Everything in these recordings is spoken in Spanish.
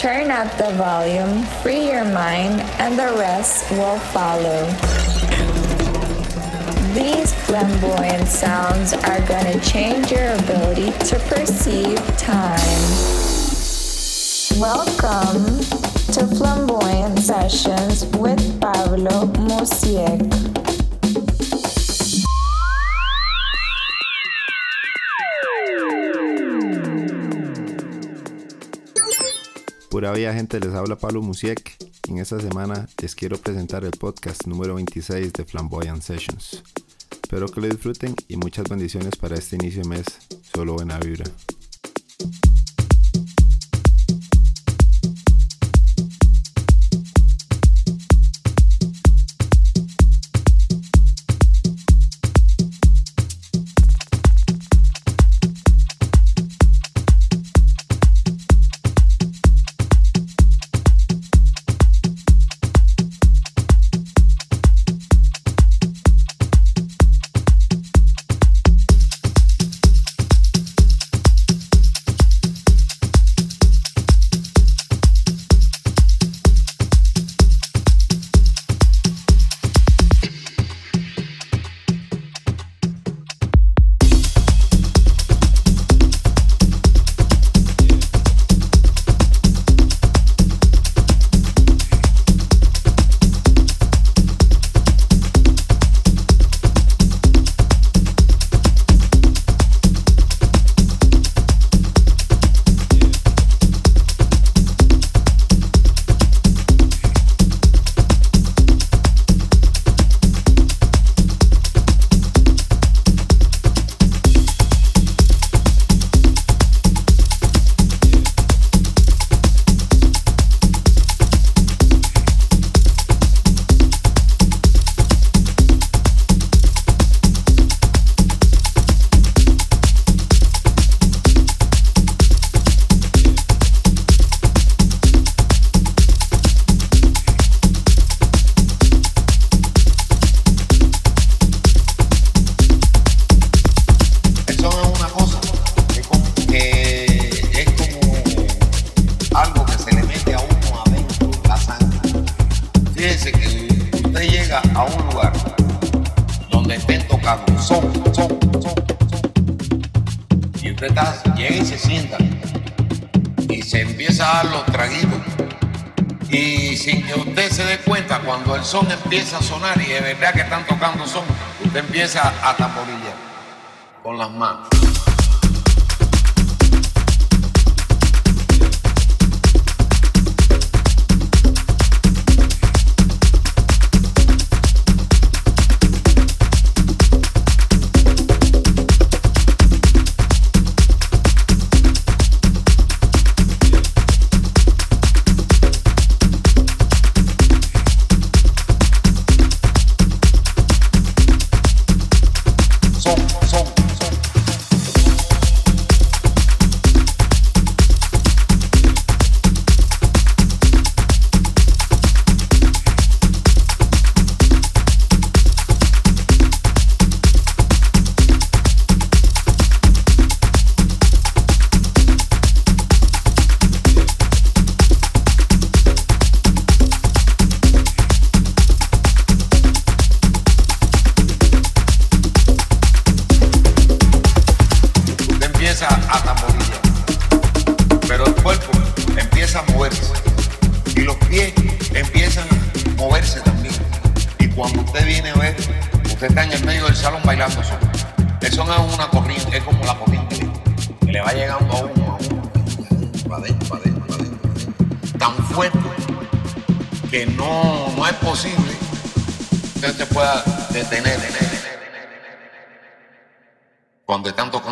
Turn up the volume, free your mind, and the rest will follow. These flamboyant sounds are gonna change your ability to perceive time. Welcome to Flamboyant Sessions with Pablo Musiek. Pura vida gente, les habla Pablo Musiek en esta semana les quiero presentar el podcast número 26 de Flamboyant Sessions. Espero que lo disfruten y muchas bendiciones para este inicio de mes. Solo buena vibra. Empieza el salón bailando son. El son es una corriente, es como la corriente que le va llegando a uno, a uno, para adentro, para adentro, para adentro, tan fuerte que no, no es posible que usted pueda detener, detener, detener, detener. cuando tanto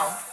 now.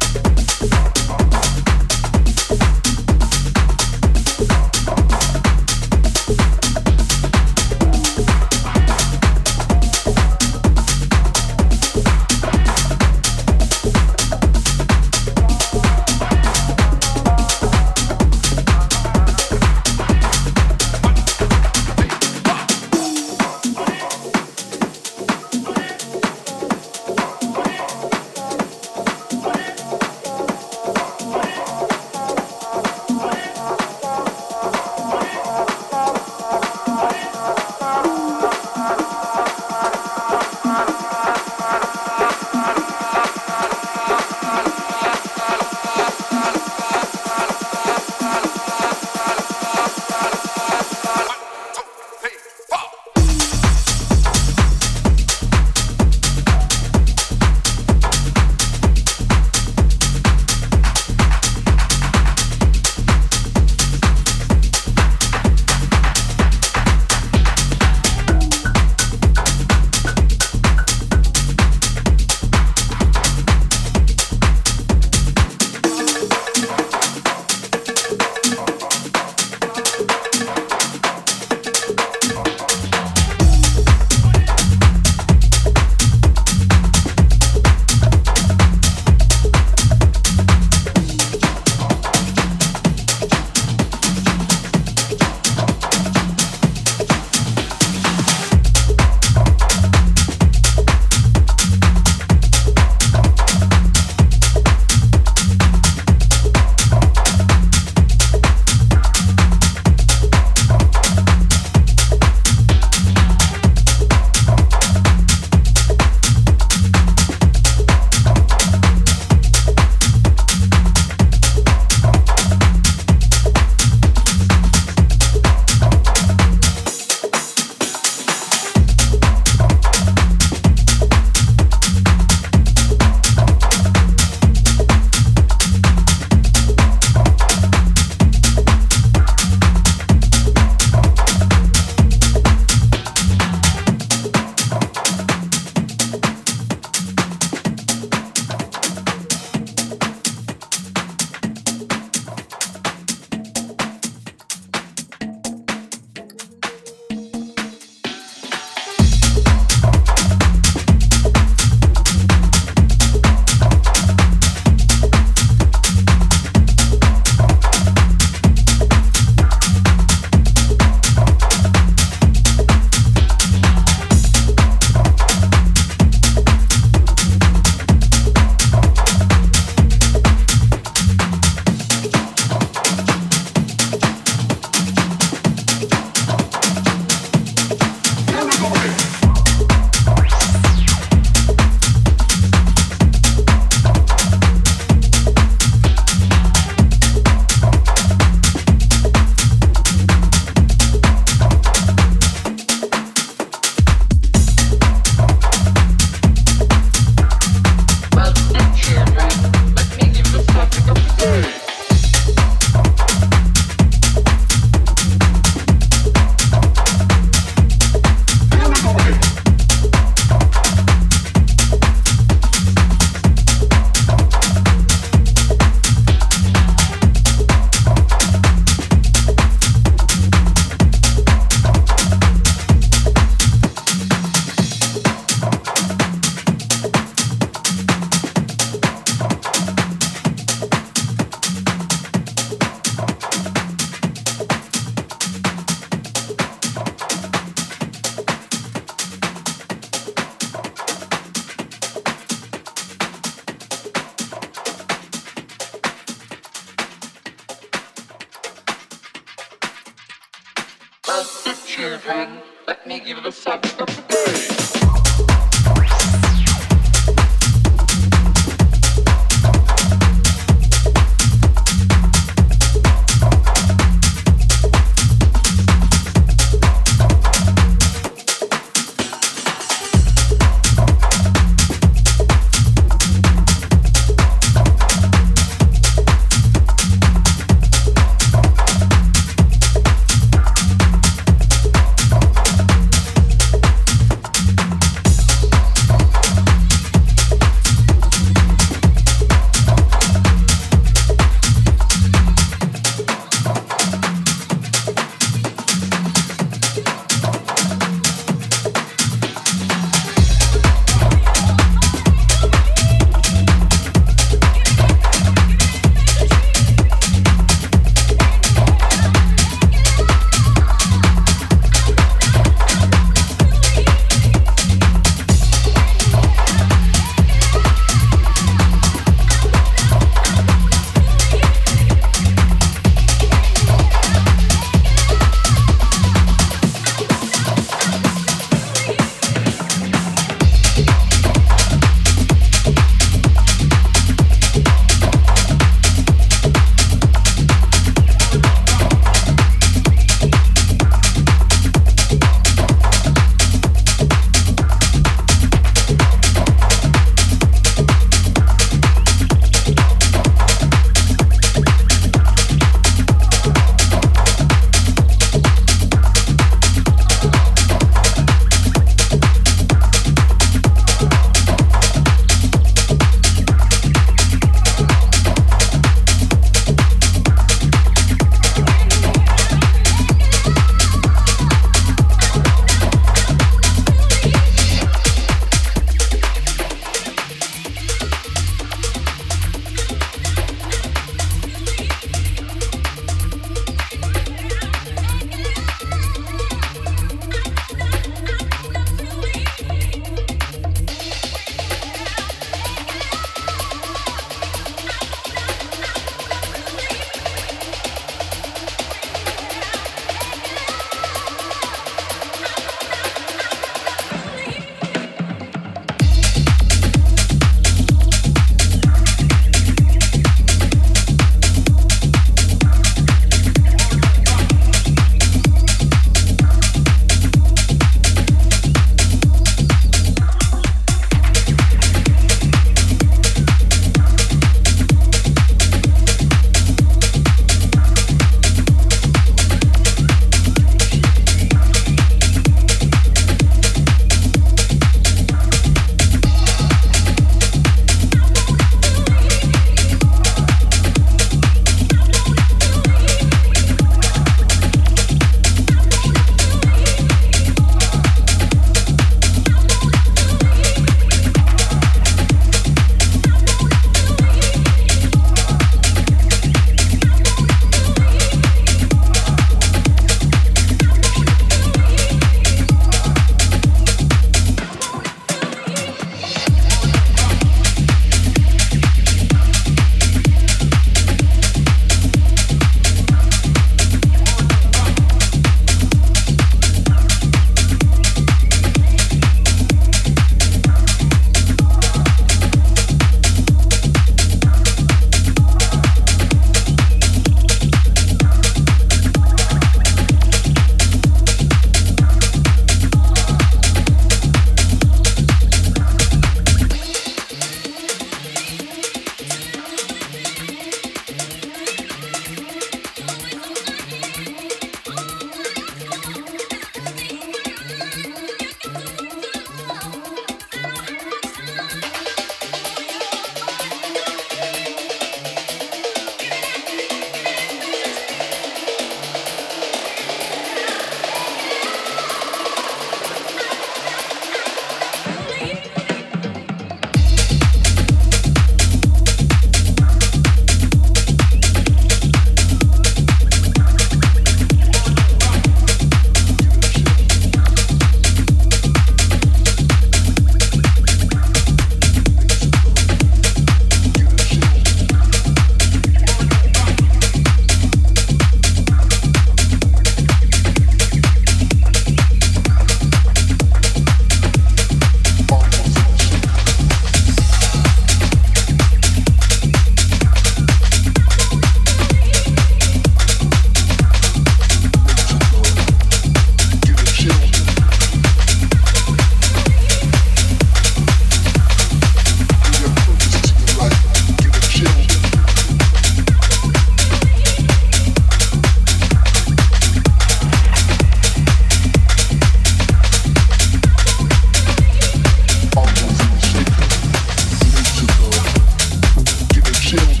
You.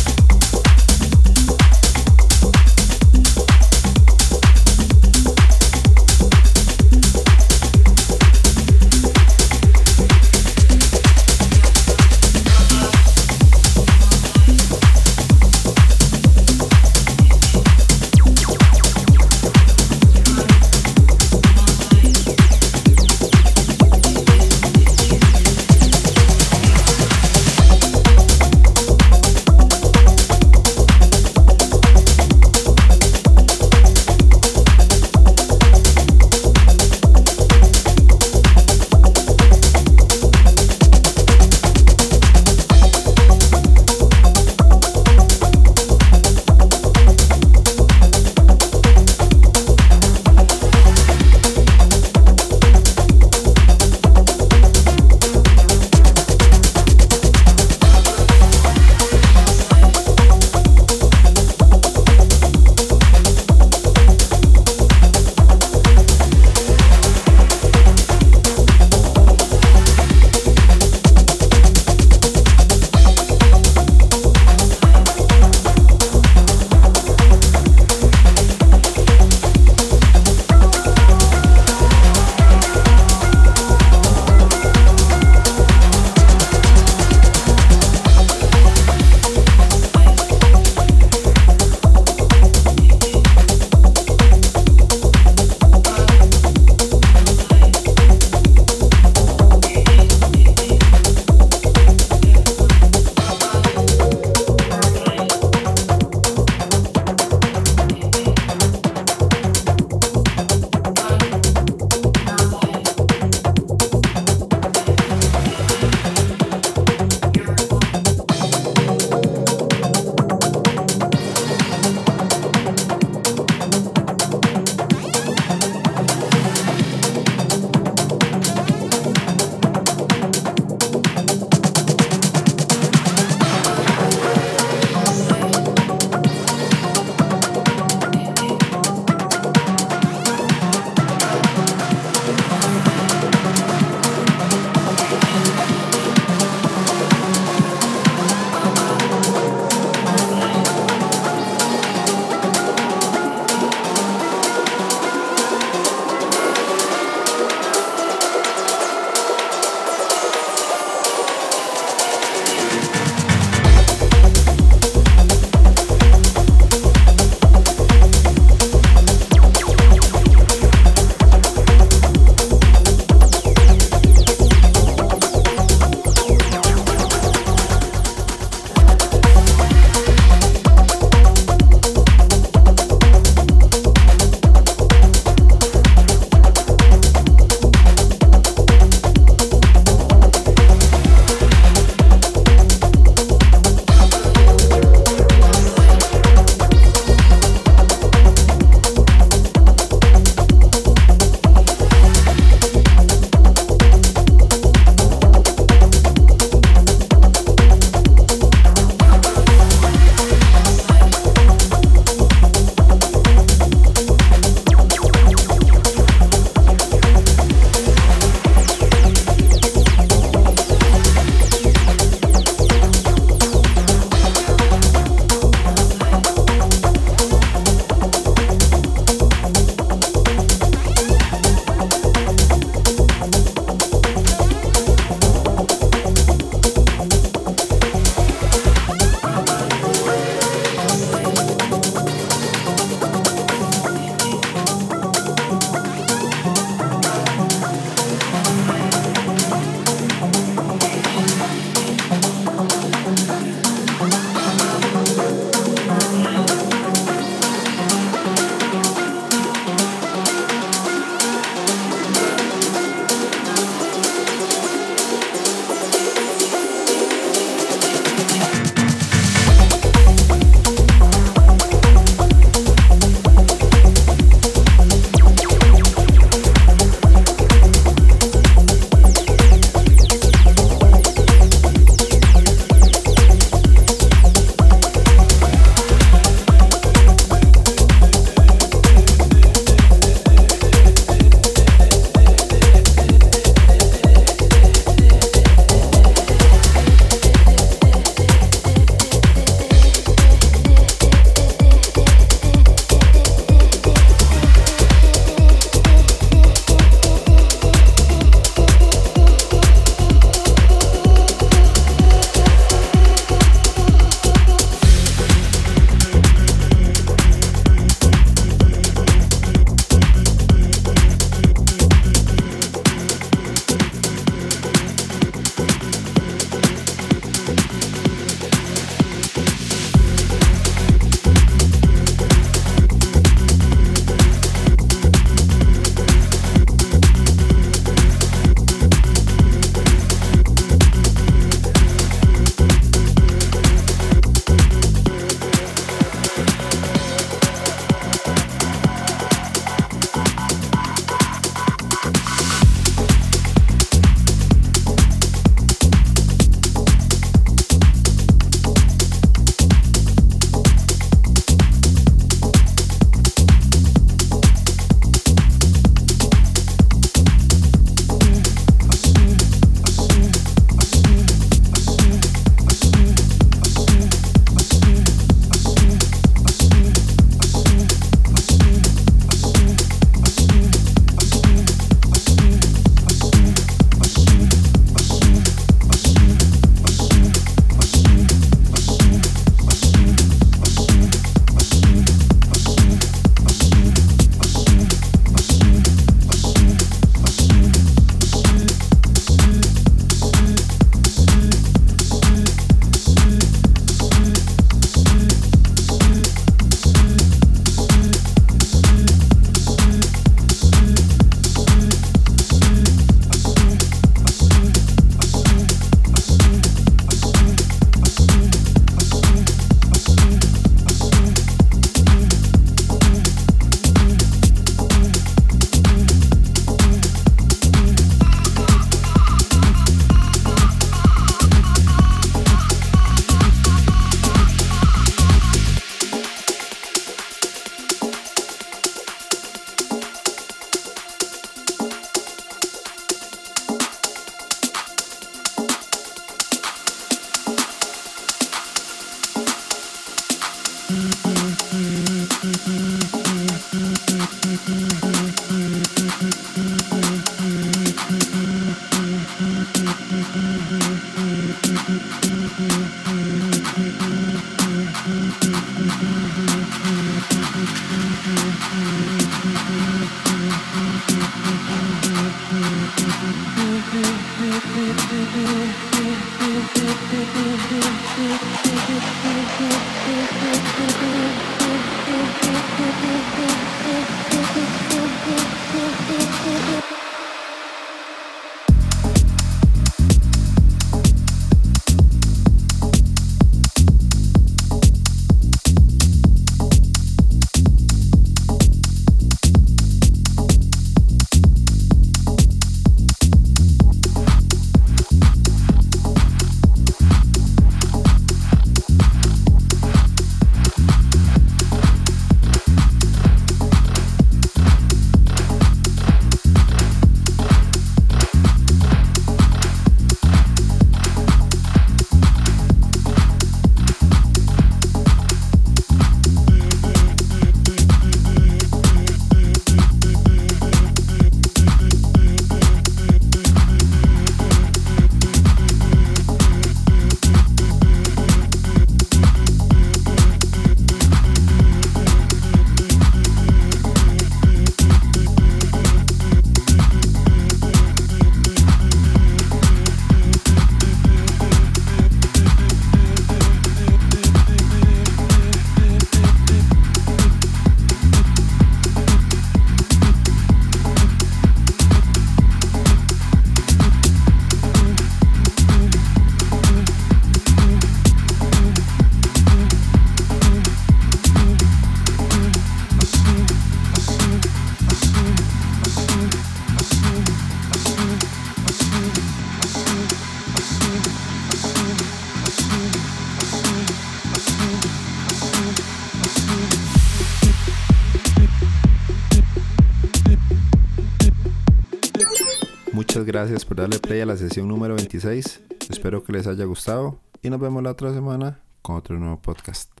Darle play a la sesión número 26. Espero que les haya gustado y nos vemos la otra semana con otro nuevo podcast.